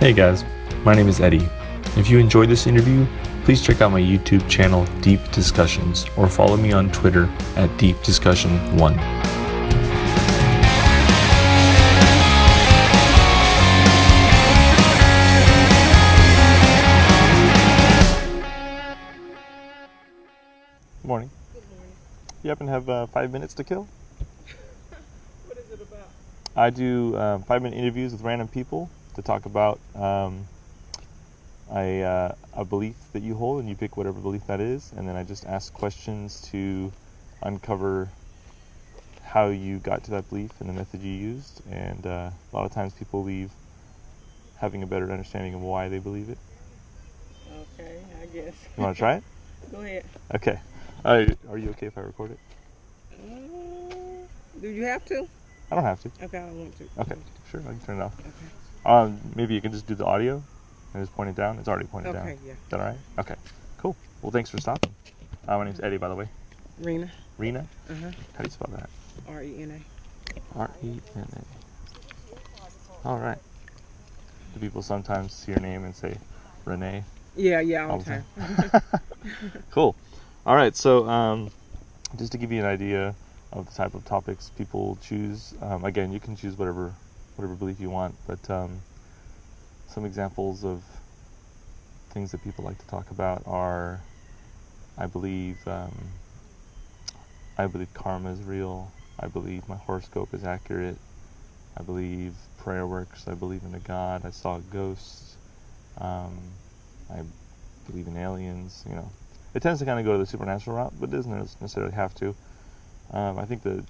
Hey guys, my name is Eddie. If you enjoyed this interview, please check out my YouTube channel Deep Discussions or follow me on Twitter at Deep Discussion 1. Morning. Good morning. You happen to have uh, five minutes to kill? What is it about? I do um, five minute interviews with random people to talk about um, a, uh, a belief that you hold, and you pick whatever belief that is, and then I just ask questions to uncover how you got to that belief and the method you used. And uh, a lot of times people leave having a better understanding of why they believe it. Okay, I guess. You want to try it? Go ahead. Okay. Are you okay if I record it? Uh, do you have to? I don't have to. Okay, I don't want to. Okay, sure. I can turn it off. Okay. Um, maybe you can just do the audio and just point it down. It's already pointed down. Okay, yeah. Is that all right? Okay, cool. Well, thanks for stopping. Uh, my name's Eddie, by the way. Rena. Rena? Uh huh. How do you spell that? R E N R E N A. All right. Do people sometimes see your name and say Renee? Yeah, yeah, all All the the time. Cool. All right. So, um, just to give you an idea of the type of topics people choose, um, again, you can choose whatever whatever belief you want, but um, some examples of things that people like to talk about are, I believe, um, I believe karma is real. I believe my horoscope is accurate. I believe prayer works. I believe in a God. I saw ghosts. Um, I believe in aliens. You know, it tends to kind of go to the supernatural route, but it doesn't necessarily have to. Um, I think the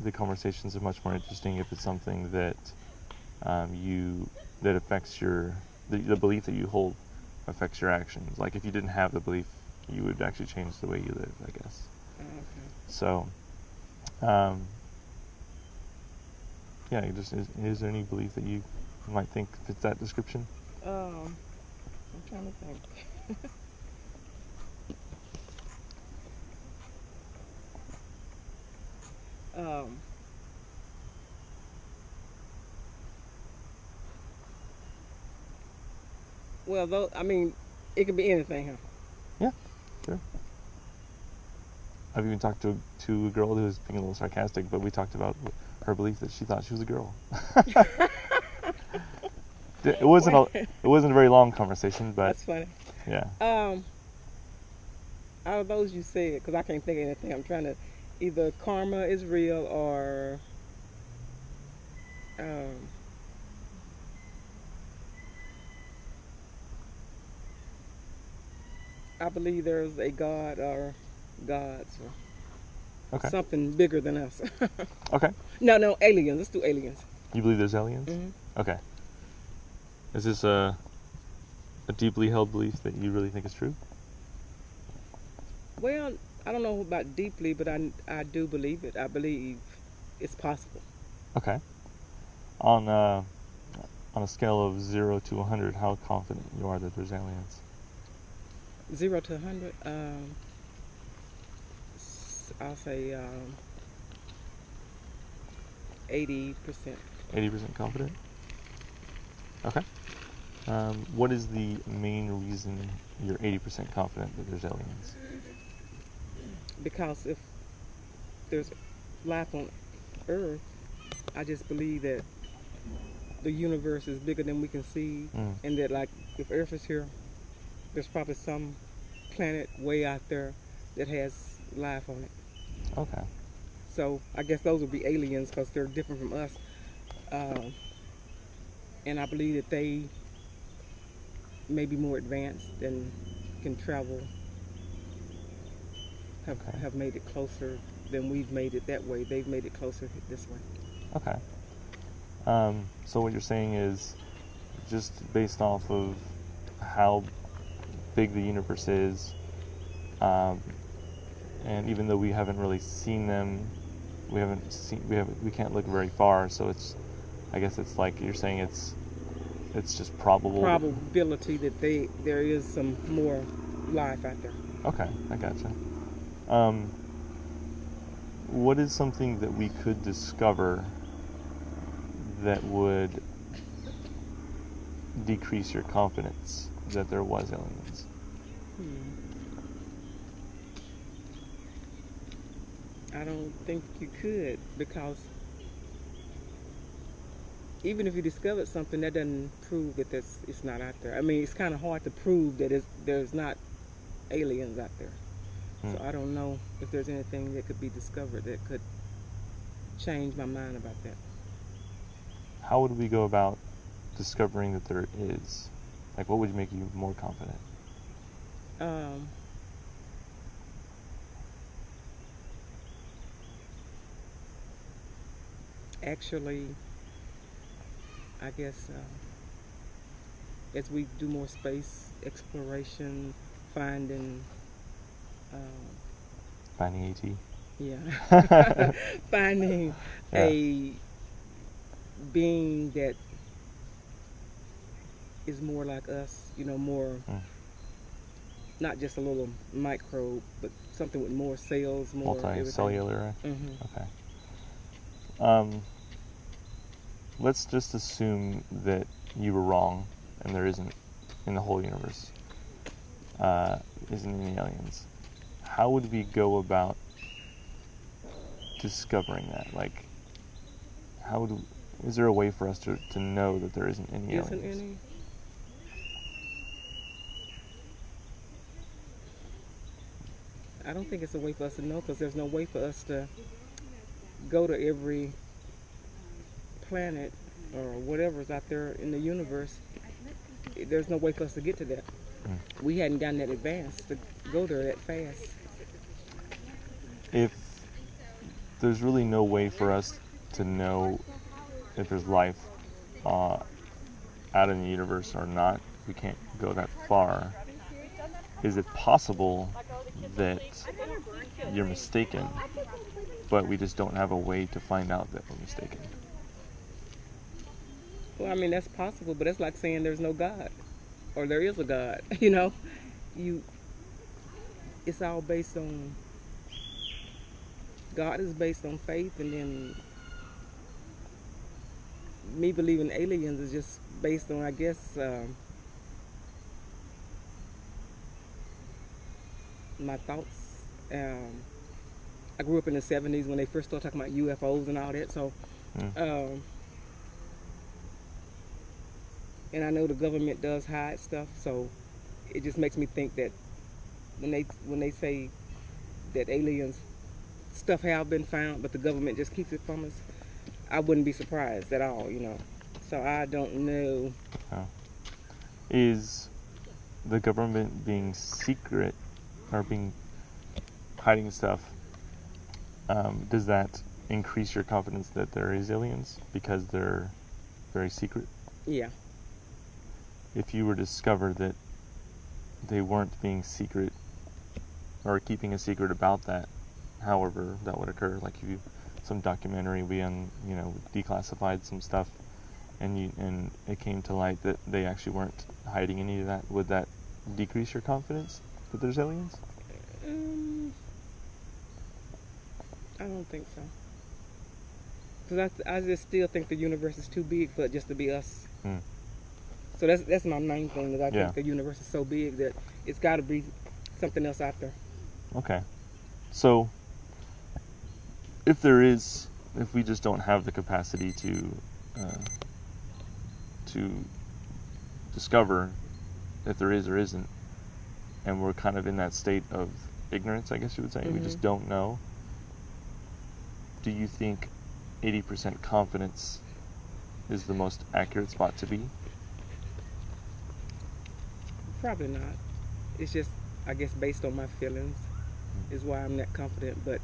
the conversations are much more interesting if it's something that um, you that affects your the, the belief that you hold affects your actions. Like if you didn't have the belief, you would actually change the way you live. I guess. okay. So, um, yeah, just is, is there any belief that you might think fits that description? Um, I'm trying to think. um. Well, though, I mean, it could be anything, huh? Yeah, sure. I've even talked to to a girl who was being a little sarcastic, but we talked about her belief that she thought she was a girl. it wasn't a it wasn't a very long conversation, but That's funny. yeah. Um, out of those you said, because I can't think of anything. I'm trying to either karma is real or um, I believe there's a god or gods or Okay. something bigger than us. Okay. no, no, aliens. Let's do aliens. You believe there's aliens? hmm Okay. Is this a a deeply held belief that you really think is true? Well, I don't know about deeply, but I, I do believe it. I believe it's possible. Okay. On uh, on a scale of zero to 100, how confident you are that there's aliens? Zero to hundred. Um, s- I'll say um, eighty percent. 80% confident? Okay. Um, what is the main reason you're 80% confident that there's aliens? Because if there's life on Earth, I just believe that the universe is bigger than we can see, Mm. and that like if Earth is here, there's probably some planet way out there that has life on it. Okay. So I guess those would be aliens because they're different from us. Um, and I believe that they may be more advanced and can travel, have, Okay. have made it closer than we've made it that way. They've made it closer this way. Okay. Um, so what you're saying is just based off of how big the universe is, um, and even though we haven't really seen them, we haven't seen we have we can't look very far. So it's, I guess it's like you're saying it's, it's just probable. Probability that they there is some more life out there. Okay, I gotcha. Um, what is something that we could discover that would decrease your confidence that there was aliens? Hmm. I don't think you could because even if you discovered something, that doesn't prove that that's, it's not out there. I mean, it's kind of hard to prove that it's, there's not aliens out there. Hmm. So I don't know if there's anything that could be discovered that could change my mind about that. How would we go about discovering that there is? Like, what would make you more confident? Um, actually, I guess uh, as we do more space exploration, finding, um, Finding ET? yeah, finding Yeah. a being that is more like us, you know, more Mm. Not just a little microbe, but something with more cells, more Multicellular? hmm Okay. Um, let's just assume that you were wrong and there isn't in the whole universe uh, isn't any aliens. How would we go about discovering that? Like, how would is there a way for us to, to know that there isn't any Isn't aliens? any? I don't think it's a way for us to know because there's no way for us to go to every planet or whatever's out there in the universe. There's no way for us to get to that. Mm. We hadn't gotten that advanced to go there that fast. If there's really no way for us to know if there's life uh, out in the universe or not, we can't go that far. Is it possible that you're mistaken, but we just don't have a way to find out that we're mistaken? Well, I mean that's possible, but it's like saying there's no God or there is a God. You know, you. It's all based on. God is based on faith, and then me believing aliens is just based on, I guess, um, my thoughts. Um, I grew up in the '70s when they first started talking about UFOs and all that, so. Mm. Um, and I know the government does hide stuff, so it just makes me think that when they when they say that aliens stuff have been found, but the government just keeps it from us, I wouldn't be surprised at all, you know. So I don't know. Is the government being secret or being hiding stuff? Um, does that increase your confidence that there is aliens because they're very secret? Yeah, if you were to discover that they weren't being secret or keeping a secret about that, however that would occur, like if you some documentary we un, you know declassified some stuff and you and it came to light that they actually weren't hiding any of that, would that decrease your confidence that there's aliens? um, I don't think so. Cause I, I just still think the universe is too big for it just to be us. Hmm. So that's that's my main thing. That I Yeah. think the universe is so big that it's got to be something else out there. Okay. So, if there is, if we just don't have the capacity to uh, to discover if there is or isn't, and we're kind of in that state of ignorance, I guess you would say, we just Mhm. don't know. Do you think 80% confidence is the most accurate spot to be? Probably not. It's just, I guess, based on my feelings, is why I'm that confident. But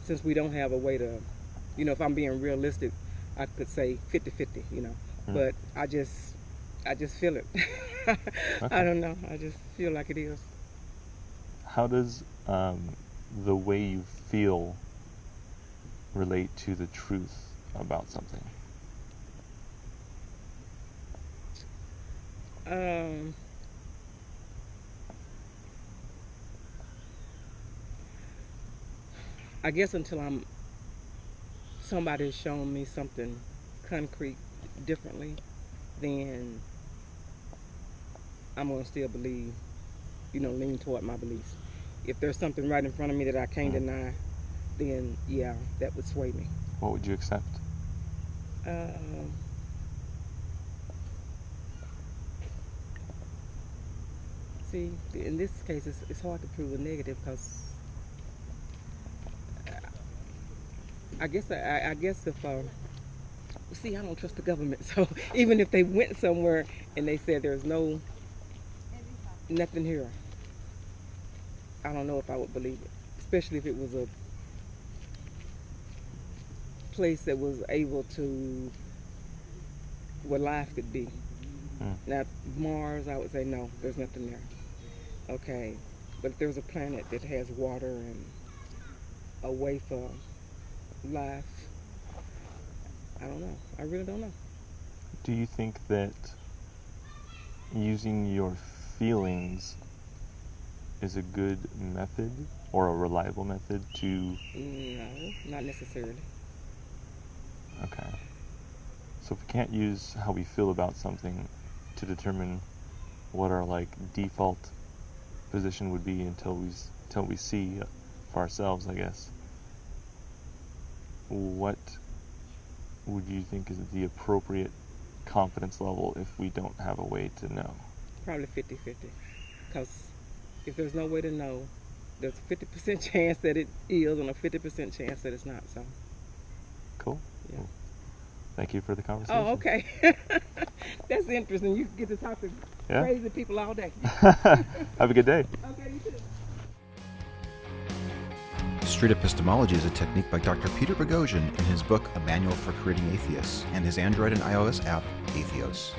since we don't have a way to, you know, if I'm being realistic, I could say 50-50, you know. Hmm. But I just, I just feel it. I don't know. I just feel like it is. How does um, the way you feel relate to the truth about something? Um, I guess until I'm somebody has shown me something concrete differently, then I'm gonna still believe, you know, lean toward my beliefs. If there's something right in front of me that I can't Mhm. deny, then yeah, that would sway me. What would you accept? Um, see, in this case, it's, it's hard to prove a negative because I guess I, I guess if um, see, I don't trust the government. So even if they went somewhere and they said there's no nothing here, I don't know if I would believe it, especially if it was a place that was able to where life could be. Hmm. Now Mars, I would say no, there's nothing there. Okay, but if there's a planet that has water and a way for life, I don't know. I really don't know. Do you think that using your feelings is a good method or a reliable method to No, not necessarily. okay. So if we can't use how we feel about something to determine what our like default position would be until we until we see for ourselves, I guess. What would you think is the appropriate confidence level if we don't have a way to know? Probably 50 50. Because if there's no way to know, there's a 50% chance that it is and a 50% chance that it's not. So, Cool. yeah. Well, Thank you for the oh, conversation. Oh, okay. That's interesting. You get to talk to Yeah. crazy people all day. Have a good day. Okay, you too. Street epistemology is a technique by Dr. Peter Boghossian in his book A Manual for Creating Atheists and his Android and iOS app, Atheos.